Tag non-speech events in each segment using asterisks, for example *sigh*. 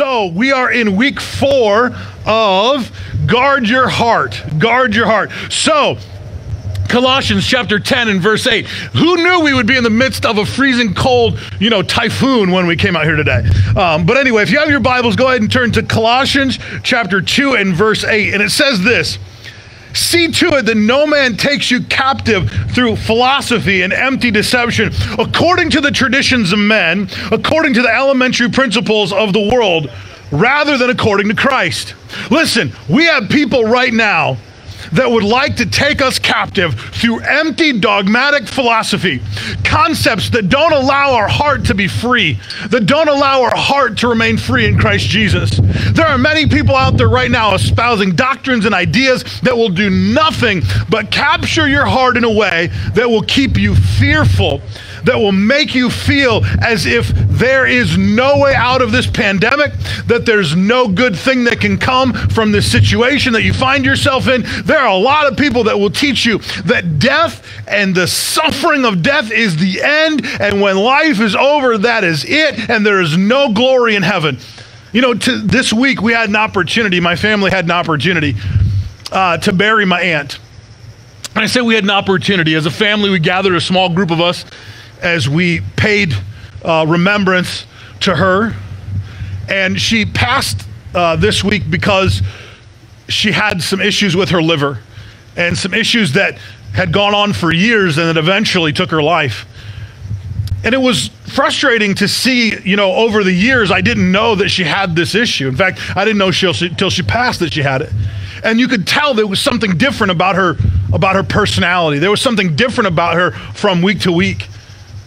So we are in week four of Guard Your Heart. Guard Your Heart. So, Colossians chapter 10 and verse 8. Who knew we would be in the midst of a freezing cold, you know, typhoon when we came out here today? Um, but anyway, if you have your Bibles, go ahead and turn to Colossians chapter 2 and verse 8. And it says this See to it that no man takes you captive through philosophy and empty deception, according to the traditions of men, according to the elementary principles of the world, rather than according to Christ. Listen, we have people right now that would like to take us captive through empty dogmatic philosophy, concepts that don't allow our heart to be free, that don't allow our heart to remain free in Christ Jesus. There are many people out there right now espousing doctrines and ideas that will do nothing but capture your heart in a way that will keep you fearful that will make you feel as if there is no way out of this pandemic, that there's no good thing that can come from this situation that you find yourself in. There are a lot of people that will teach you that death and the suffering of death is the end, and when life is over, that is it, and there is no glory in heaven. You know, to, this week we had an opportunity, my family had an opportunity uh, to bury my aunt. And I say we had an opportunity. As a family, we gathered a small group of us as we paid uh, remembrance to her. And she passed uh, this week because she had some issues with her liver and some issues that had gone on for years and that eventually took her life. And it was frustrating to see, you know, over the years, I didn't know that she had this issue. In fact, I didn't know she until she passed that she had it. And you could tell there was something different about her, about her personality. There was something different about her from week to week.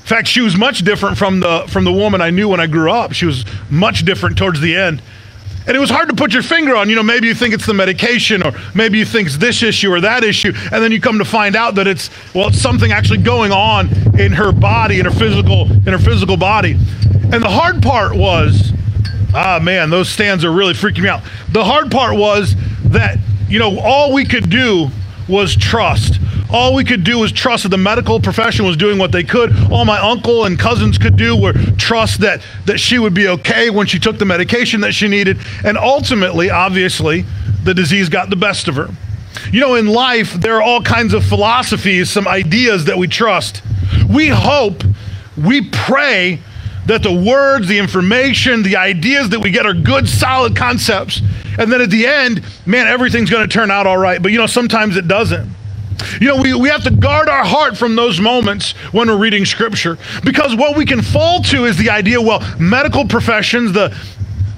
In fact, she was much different from the from the woman I knew when I grew up. She was much different towards the end. And it was hard to put your finger on. You know, maybe you think it's the medication, or maybe you think it's this issue or that issue, and then you come to find out that it's well, it's something actually going on in her body, in her physical, in her physical body. And the hard part was, ah man, those stands are really freaking me out. The hard part was that you know all we could do was trust. All we could do was trust that the medical profession was doing what they could. All my uncle and cousins could do were trust that, that she would be okay when she took the medication that she needed. And ultimately, obviously, the disease got the best of her. You know, in life, there are all kinds of philosophies, some ideas that we trust. We hope, we pray that the words, the information, the ideas that we get are good, solid concepts. And then at the end, man, everything's going to turn out all right. But you know, sometimes it doesn't. You know, we, we have to guard our heart from those moments when we're reading scripture because what we can fall to is the idea well, medical professions, the,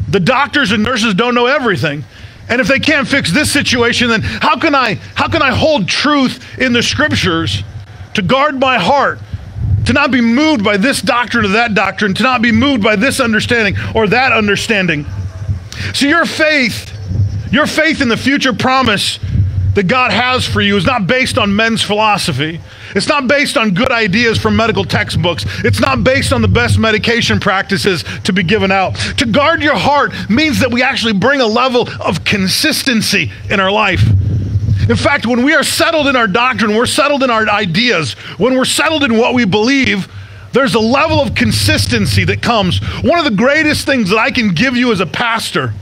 the doctors and nurses don't know everything. And if they can't fix this situation, then how can I how can I hold truth in the scriptures to guard my heart, to not be moved by this doctrine or that doctrine, to not be moved by this understanding or that understanding? So your faith, your faith in the future promise that God has for you is not based on men's philosophy. It's not based on good ideas from medical textbooks. It's not based on the best medication practices to be given out. To guard your heart means that we actually bring a level of consistency in our life. In fact, when we are settled in our doctrine, we're settled in our ideas, when we're settled in what we believe, there's a level of consistency that comes. One of the greatest things that I can give you as a pastor,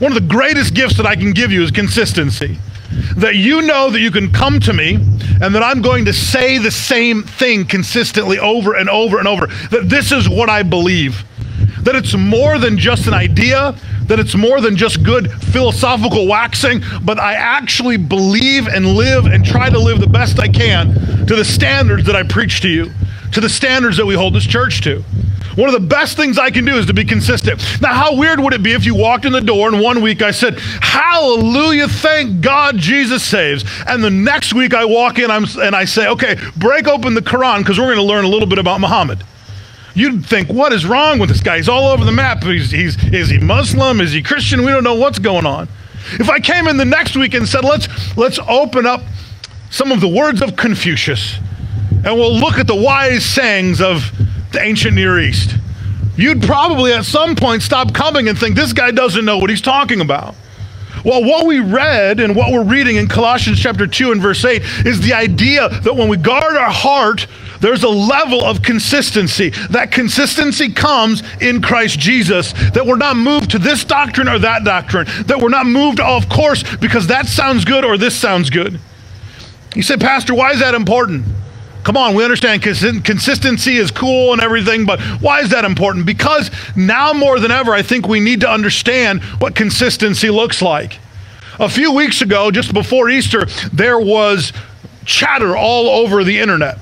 one of the greatest gifts that I can give you is consistency that you know that you can come to me and that I'm going to say the same thing consistently over and over and over. That this is what I believe. That it's more than just an idea, that it's more than just good philosophical waxing, but I actually believe and live and try to live the best I can to the standards that I preach to you, to the standards that we hold this church to. One of the best things I can do is to be consistent. Now, how weird would it be if you walked in the door and one week I said, Hallelujah, thank God Jesus saves. And the next week I walk in and I say, Okay, break open the Quran because we're going to learn a little bit about Muhammad. You'd think, what is wrong with this guy? He's all over the map. He's, he's, is he Muslim? Is he Christian? We don't know what's going on. If I came in the next week and said, let's, let's open up some of the words of Confucius and we'll look at the wise sayings of the ancient Near East, you'd probably at some point stop coming and think this guy doesn't know what he's talking about. Well, what we read and what we're reading in Colossians chapter 2 and verse 8 is the idea that when we guard our heart, There's a level of consistency. That consistency comes in Christ Jesus, that we're not moved to this doctrine or that doctrine, that we're not moved oh, off course because that sounds good or this sounds good. You say, Pastor, why is that important? Come on, we understand consistency is cool and everything, but why is that important? Because now more than ever, I think we need to understand what consistency looks like. A few weeks ago, just before Easter, there was chatter all over the internet.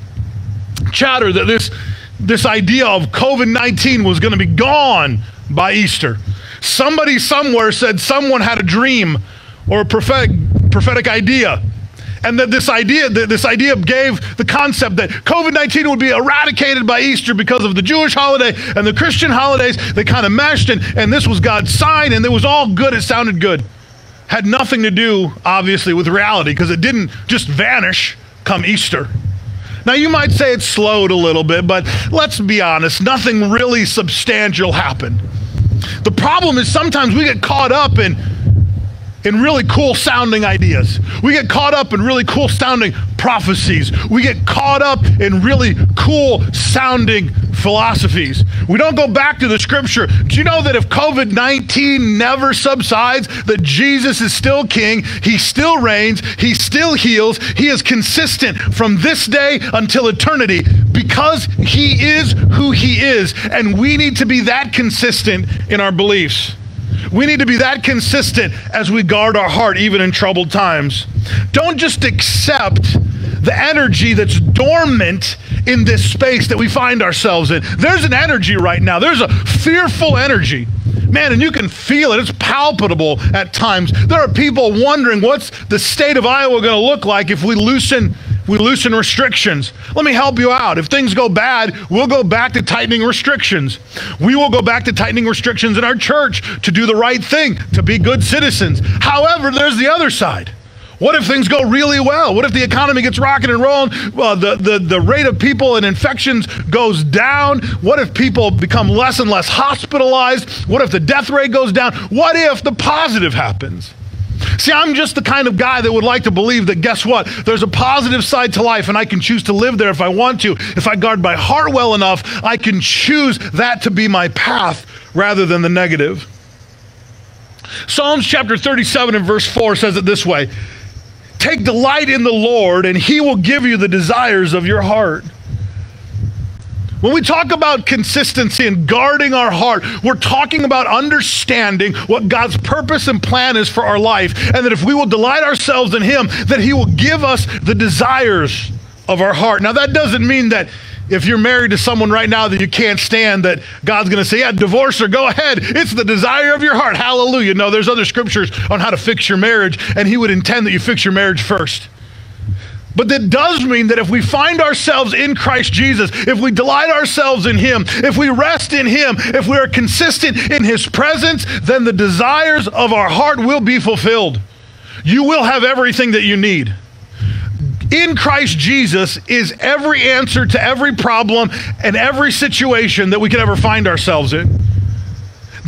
Chatter that this, this idea of COVID 19 was going to be gone by Easter. Somebody somewhere said someone had a dream or a prophetic, prophetic idea and that this idea this idea gave the concept that covid-19 would be eradicated by easter because of the jewish holiday and the christian holidays. They kind of meshed and, and this was god's sign and it was all good. It sounded good. Had nothing to do obviously with reality because it didn't just vanish come easter. Now you might say it slowed a little bit but let's be honest nothing really substantial happened. The problem is sometimes we get caught up in in really cool sounding ideas. We get caught up in really cool sounding prophecies. We get caught up in really cool sounding philosophies. We don't go back to the scripture. Do you know that if COVID 19 never subsides, that Jesus is still king, he still reigns, he still heals, he is consistent from this day until eternity because he is who he is, and we need to be that consistent in our beliefs. We need to be that consistent as we guard our heart, even in troubled times. Don't just accept the energy that's dormant in this space that we find ourselves in. There's an energy right now, there's a fearful energy. Man, and you can feel it. It's palpable at times. There are people wondering what's the state of Iowa going to look like if we loosen we loosen restrictions. Let me help you out. If things go bad, we'll go back to tightening restrictions. We will go back to tightening restrictions in our church to do the right thing, to be good citizens. However, there's the other side. What if things go really well? What if the economy gets rocking and rolling? Well, the, the, the rate of people and infections goes down? What if people become less and less hospitalized? What if the death rate goes down? What if the positive happens? See, I'm just the kind of guy that would like to believe that guess what? There's a positive side to life, and I can choose to live there if I want to. If I guard my heart well enough, I can choose that to be my path rather than the negative. Psalms chapter 37 and verse 4 says it this way Take delight in the Lord, and he will give you the desires of your heart. When we talk about consistency and guarding our heart, we're talking about understanding what God's purpose and plan is for our life. And that if we will delight ourselves in Him, that He will give us the desires of our heart. Now, that doesn't mean that if you're married to someone right now that you can't stand, that God's going to say, Yeah, divorce her, go ahead. It's the desire of your heart. Hallelujah. No, there's other scriptures on how to fix your marriage, and He would intend that you fix your marriage first. But that does mean that if we find ourselves in Christ Jesus, if we delight ourselves in Him, if we rest in Him, if we are consistent in His presence, then the desires of our heart will be fulfilled. You will have everything that you need. In Christ Jesus is every answer to every problem and every situation that we could ever find ourselves in.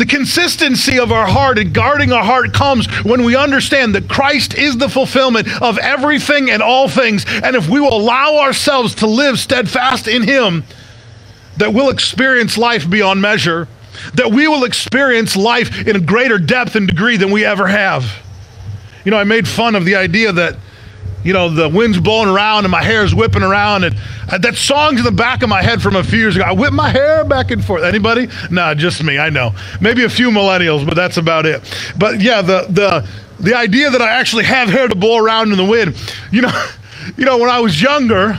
The consistency of our heart and guarding our heart comes when we understand that Christ is the fulfillment of everything and all things. And if we will allow ourselves to live steadfast in Him, that we'll experience life beyond measure, that we will experience life in a greater depth and degree than we ever have. You know, I made fun of the idea that you know, the wind's blowing around and my hair's whipping around. And uh, that song's in the back of my head from a few years ago. I whip my hair back and forth. Anybody? Nah, just me. I know. Maybe a few millennials, but that's about it. But yeah, the the the idea that I actually have hair to blow around in the wind. You know, *laughs* you know, when I was younger,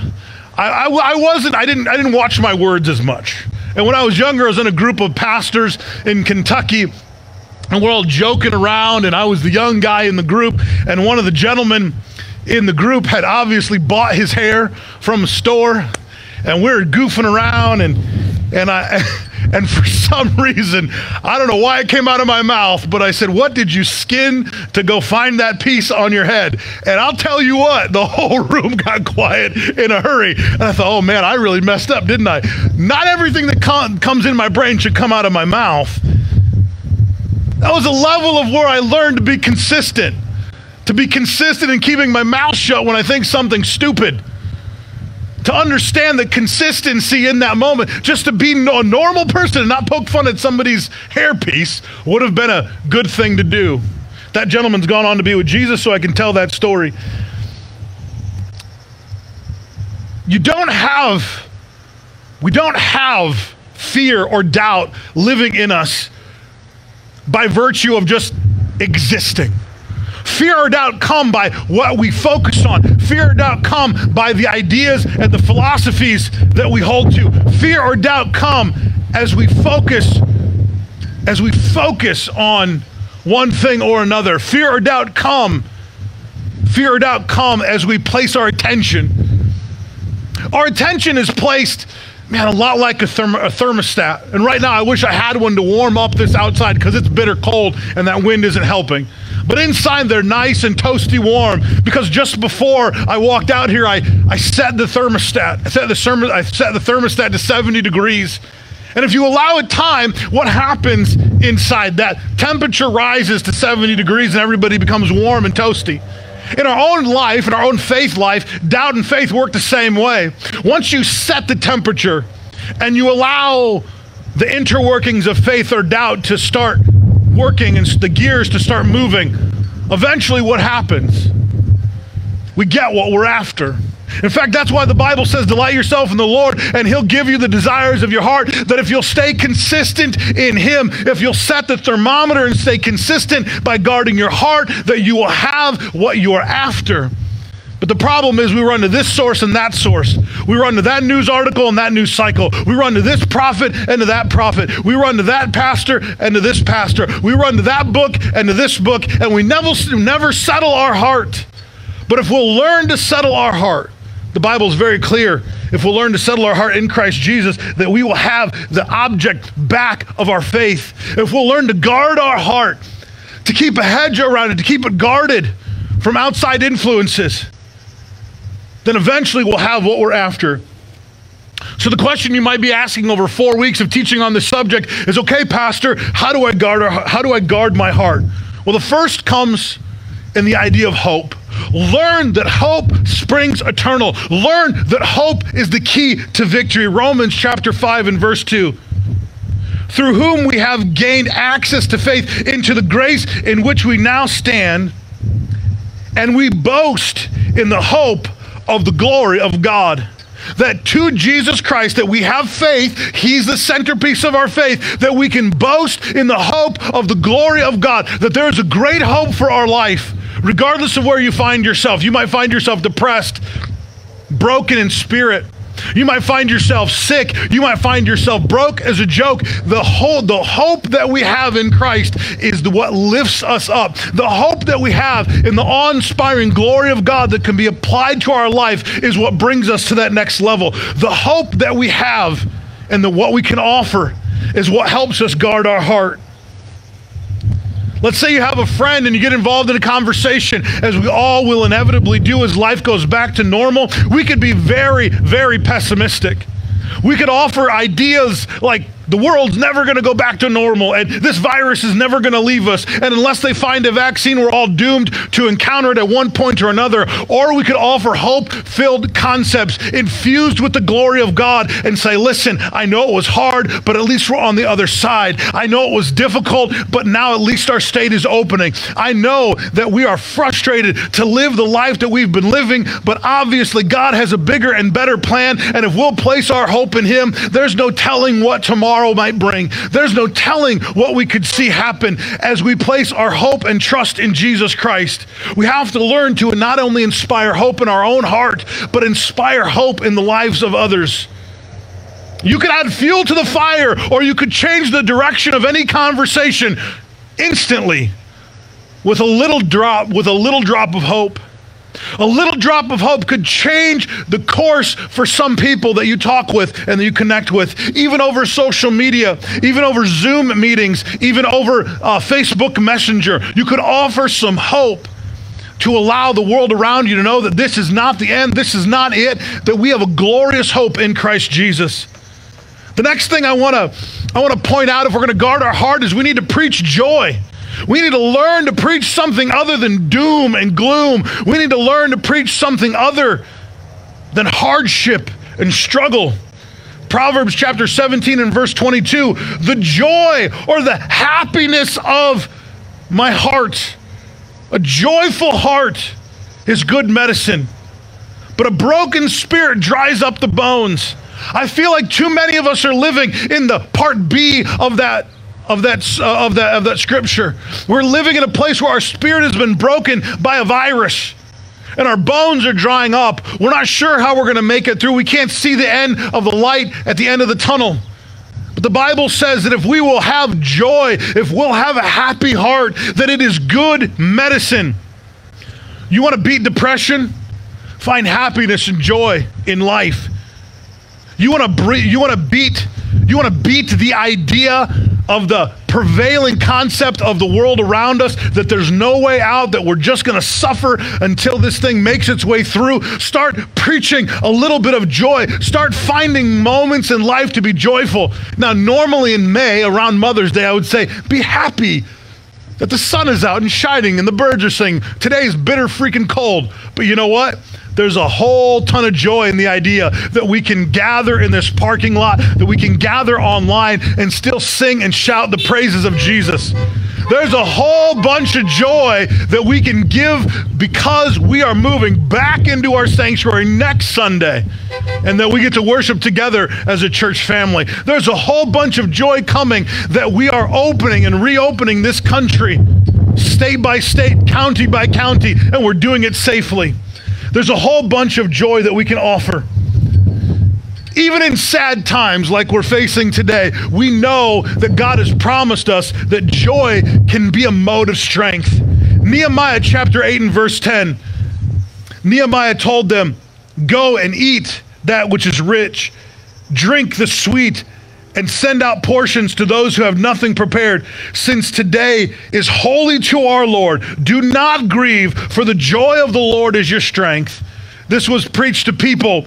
I, I, I wasn't. I didn't. I didn't watch my words as much. And when I was younger, I was in a group of pastors in Kentucky and we're all joking around and i was the young guy in the group and one of the gentlemen in the group had obviously bought his hair from a store and we were goofing around and and I *laughs* and for some reason I don't know why it came out of my mouth but I said what did you skin to go find that piece on your head? And I'll tell you what the *laughs* whole room got quiet in a hurry and I thought oh man I really messed up didn't I? Not everything that com- comes in my brain should come out of my mouth. That was a level of where I learned to be consistent to be consistent in keeping my mouth shut when I think something stupid. to understand the consistency in that moment, just to be a normal person and not poke fun at somebody's hairpiece would have been a good thing to do. That gentleman's gone on to be with Jesus, so I can tell that story. You don't have, we don't have fear or doubt living in us by virtue of just existing. Fear or doubt come by what we focus on. Fear or doubt come by the ideas and the philosophies that we hold to. Fear or doubt come as we focus as we focus on one thing or another. Fear or doubt come. Fear or doubt come as we place our attention. Our attention is placed man, a lot like a, therm- a, thermostat. And right now, I wish I had one to warm up this outside because it's bitter cold and that wind isn't helping. But inside, they're nice and toasty warm because just before I walked out here, I, I set the thermostat. I set the, therm- I set the thermostat to 70 degrees. And if you allow it time, what happens inside that? Temperature rises to 70 degrees and everybody becomes warm and toasty. In our own life, in our own faith life, doubt and faith work the same way. Once you set the temperature and you allow the interworkings of faith or doubt to start working and the gears to start moving, eventually what happens? We get what we're after. In fact, that's why the Bible says, Delight yourself in the Lord, and He'll give you the desires of your heart. That if you'll stay consistent in Him, if you'll set the thermometer and stay consistent by guarding your heart, that you will have what you are after. But the problem is, we run to this source and that source. We run to that news article and that news cycle. We run to this prophet and to that prophet. We run to that pastor and to this pastor. We run to that book and to this book, and we never, never settle our heart. But if we'll learn to settle our heart, the Bible is very clear. If we'll learn to settle our heart in Christ Jesus, that we will have the object back of our faith. If we'll learn to guard our heart, to keep a hedge around it, to keep it guarded from outside influences, then eventually we'll have what we're after. So the question you might be asking over four weeks of teaching on this subject is, okay, Pastor, how do I guard? How do I guard my heart? Well, the first comes in the idea of hope. Learn that hope springs eternal. Learn that hope is the key to victory. Romans chapter 5 and verse 2 through whom we have gained access to faith into the grace in which we now stand, and we boast in the hope of the glory of God. That to Jesus Christ, that we have faith, He's the centerpiece of our faith, that we can boast in the hope of the glory of God, that there is a great hope for our life regardless of where you find yourself. You might find yourself depressed, broken in spirit. You might find yourself sick. You might find yourself broke as a joke. The whole the hope that we have in Christ is what lifts us up. The hope that we have in the awe-inspiring glory of God that can be applied to our life is what brings us to that next level. The hope that we have and the what we can offer is what helps us guard our heart. Let's say you have a friend and you get involved in a conversation, as we all will inevitably do as life goes back to normal. We could be very, very pessimistic. We could offer ideas like, the world's never going to go back to normal, and this virus is never going to leave us. And unless they find a vaccine, we're all doomed to encounter it at one point or another. Or we could offer hope filled concepts infused with the glory of God and say, listen, I know it was hard, but at least we're on the other side. I know it was difficult, but now at least our state is opening. I know that we are frustrated to live the life that we've been living, but obviously God has a bigger and better plan. And if we'll place our hope in Him, there's no telling what tomorrow tomorrow might bring. There's no telling what we could see happen as we place our hope and trust in Jesus Christ. We have to learn to not only inspire hope in our own heart, but inspire hope in the lives of others. You could add fuel to the fire, or you could change the direction of any conversation instantly with a little drop, with a little drop of hope. A little drop of hope could change the course for some people that you talk with and that you connect with, even over social media, even over Zoom meetings, even over uh, Facebook Messenger. You could offer some hope to allow the world around you to know that this is not the end, this is not it, that we have a glorious hope in Christ Jesus. The next thing I want to I want to point out if we're going to guard our heart is we need to preach joy. We need to learn to preach something other than doom and gloom. We need to learn to preach something other than hardship and struggle. Proverbs chapter 17 and verse 22 the joy or the happiness of my heart. A joyful heart is good medicine, but a broken spirit dries up the bones. I feel like too many of us are living in the part B of that of that, uh, of that of that scripture. We're living in a place where our spirit has been broken by a virus and our bones are drying up. We're not sure how we're going to make it through. We can't see the end of the light at the end of the tunnel. But the Bible says that if we will have joy, if we'll have a happy heart, that it is good medicine. You want to beat depression? Find happiness and joy in life. You want to you want to beat you want to beat the idea of the prevailing concept of the world around us that there's no way out, that we're just going to suffer until this thing makes its way through. Start preaching a little bit of joy. Start finding moments in life to be joyful. Now, normally in May, around Mother's Day, I would say, be happy that the sun is out and shining and the birds are singing. Today is bitter freaking cold. But you know what? There's a whole ton of joy in the idea that we can gather in this parking lot, that we can gather online and still sing and shout the praises of Jesus. There's a whole bunch of joy that we can give because we are moving back into our sanctuary next Sunday and that we get to worship together as a church family. There's a whole bunch of joy coming that we are opening and reopening this country state by state, county by county, and we're doing it safely. There's a whole bunch of joy that we can offer. Even in sad times like we're facing today, we know that God has promised us that joy can be a mode of strength. Nehemiah chapter 8 and verse 10. Nehemiah told them, Go and eat that which is rich, drink the sweet, and send out portions to those who have nothing prepared, since today is holy to our Lord. Do not grieve, for the joy of the Lord is your strength. This was preached to people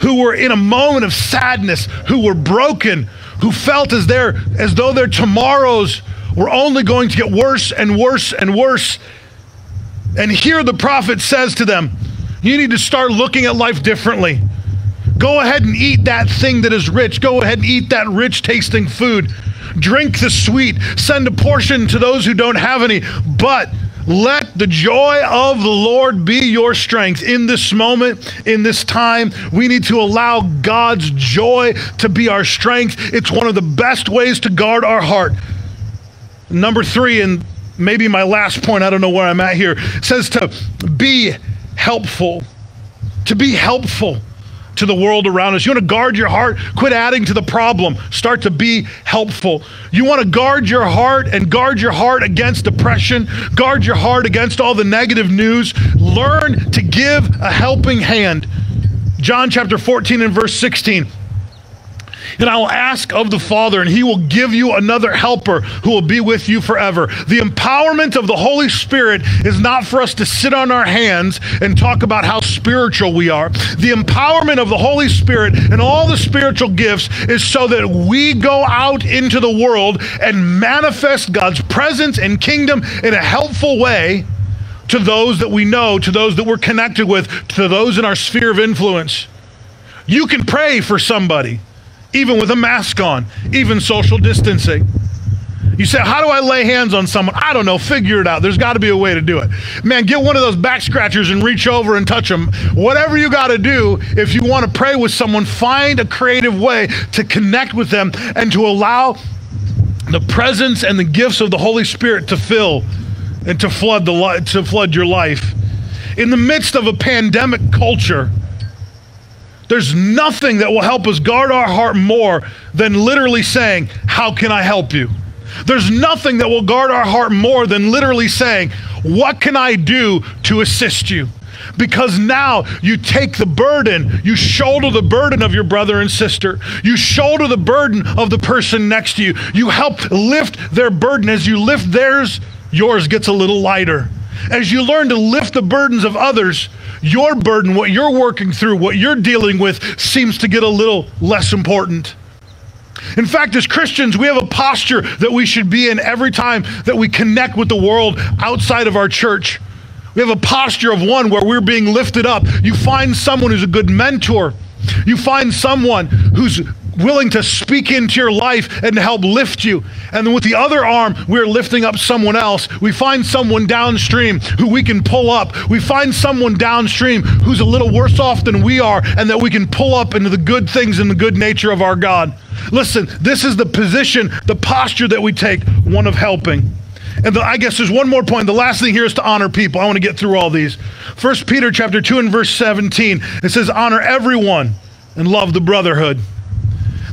who were in a moment of sadness, who were broken, who felt as, their, as though their tomorrows were only going to get worse and worse and worse. And here the prophet says to them, You need to start looking at life differently. Go ahead and eat that thing that is rich. Go ahead and eat that rich tasting food. Drink the sweet. Send a portion to those who don't have any. But let the joy of the Lord be your strength in this moment, in this time. We need to allow God's joy to be our strength. It's one of the best ways to guard our heart. Number three, and maybe my last point, I don't know where I'm at here, says to be helpful. To be helpful to the world around us. You want to guard your heart? Quit adding to the problem. Start to be helpful. You want to guard your heart and guard your heart against depression, guard your heart against all the negative news. Learn to give a helping hand. John chapter 14 and verse 16. And I will ask of the Father, and he will give you another helper who will be with you forever. The empowerment of the Holy Spirit is not for us to sit on our hands and talk about how spiritual we are. The empowerment of the Holy Spirit and all the spiritual gifts is so that we go out into the world and manifest God's presence and kingdom in a helpful way to those that we know, to those that we're connected with, to those in our sphere of influence. You can pray for somebody even with a mask on, even social distancing. You say, How do I lay hands on someone? I don't know. Figure it out. There's got to be a way to do it. Man, get one of those back scratchers and reach over and touch them. Whatever you got to do, if you want to pray with someone, find a creative way to connect with them and to allow the presence and the gifts of the Holy Spirit to fill and to flood, the, to flood your life. In the midst of a pandemic culture, there's nothing that will help us guard our heart more than literally saying, How can I help you? There's nothing that will guard our heart more than literally saying, What can I do to assist you? Because now you take the burden, you shoulder the burden of your brother and sister. You shoulder the burden of the person next to you. You help lift their burden. As you lift theirs, yours gets a little lighter. As you learn to lift the burdens of others, your burden, what you're working through, what you're dealing with, seems to get a little less important. In fact, as Christians, we have a posture that we should be in every time that we connect with the world outside of our church. We have a posture of one where we're being lifted up. You find someone who's a good mentor. You find someone who's willing to speak into your life and help lift you. And then with the other arm, we're lifting up someone else. We find someone downstream who we can pull up. We find someone downstream who's a little worse off than we are and that we can pull up into the good things and the good nature of our God. Listen, this is the position, the posture that we take, one of helping. And the, I guess there's one more point. The last thing here is to honor people. I want to get through all these. First Peter chapter 2 and verse 17. It says, honor everyone and love the brotherhood.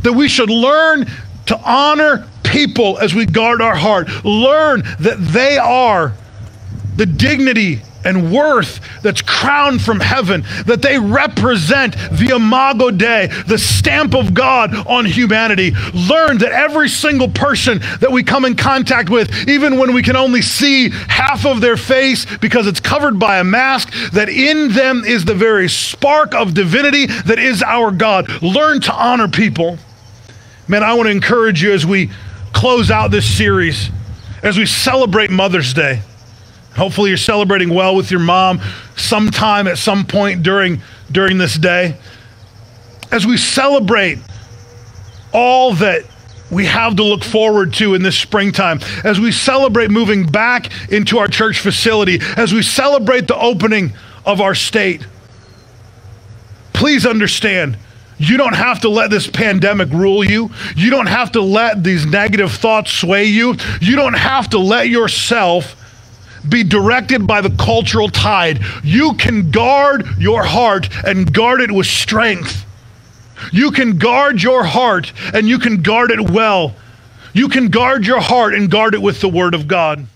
That we should learn to honor people as we guard our heart. Learn that they are the dignity and worth that's crowned from heaven, that they represent the Imago Dei, the stamp of God on humanity. Learn that every single person that we come in contact with, even when we can only see half of their face because it's covered by a mask, that in them is the very spark of divinity that is our God. Learn to honor people. Man, I want to encourage you as we close out this series, as we celebrate Mother's Day. Hopefully, you're celebrating well with your mom sometime at some point during, during this day. As we celebrate all that we have to look forward to in this springtime, as we celebrate moving back into our church facility, as we celebrate the opening of our state, please understand you don't have to let this pandemic rule you. You don't have to let these negative thoughts sway you. You don't have to let yourself be directed by the cultural tide. You can guard your heart and guard it with strength. You can guard your heart and you can guard it well. You can guard your heart and guard it with the Word of God.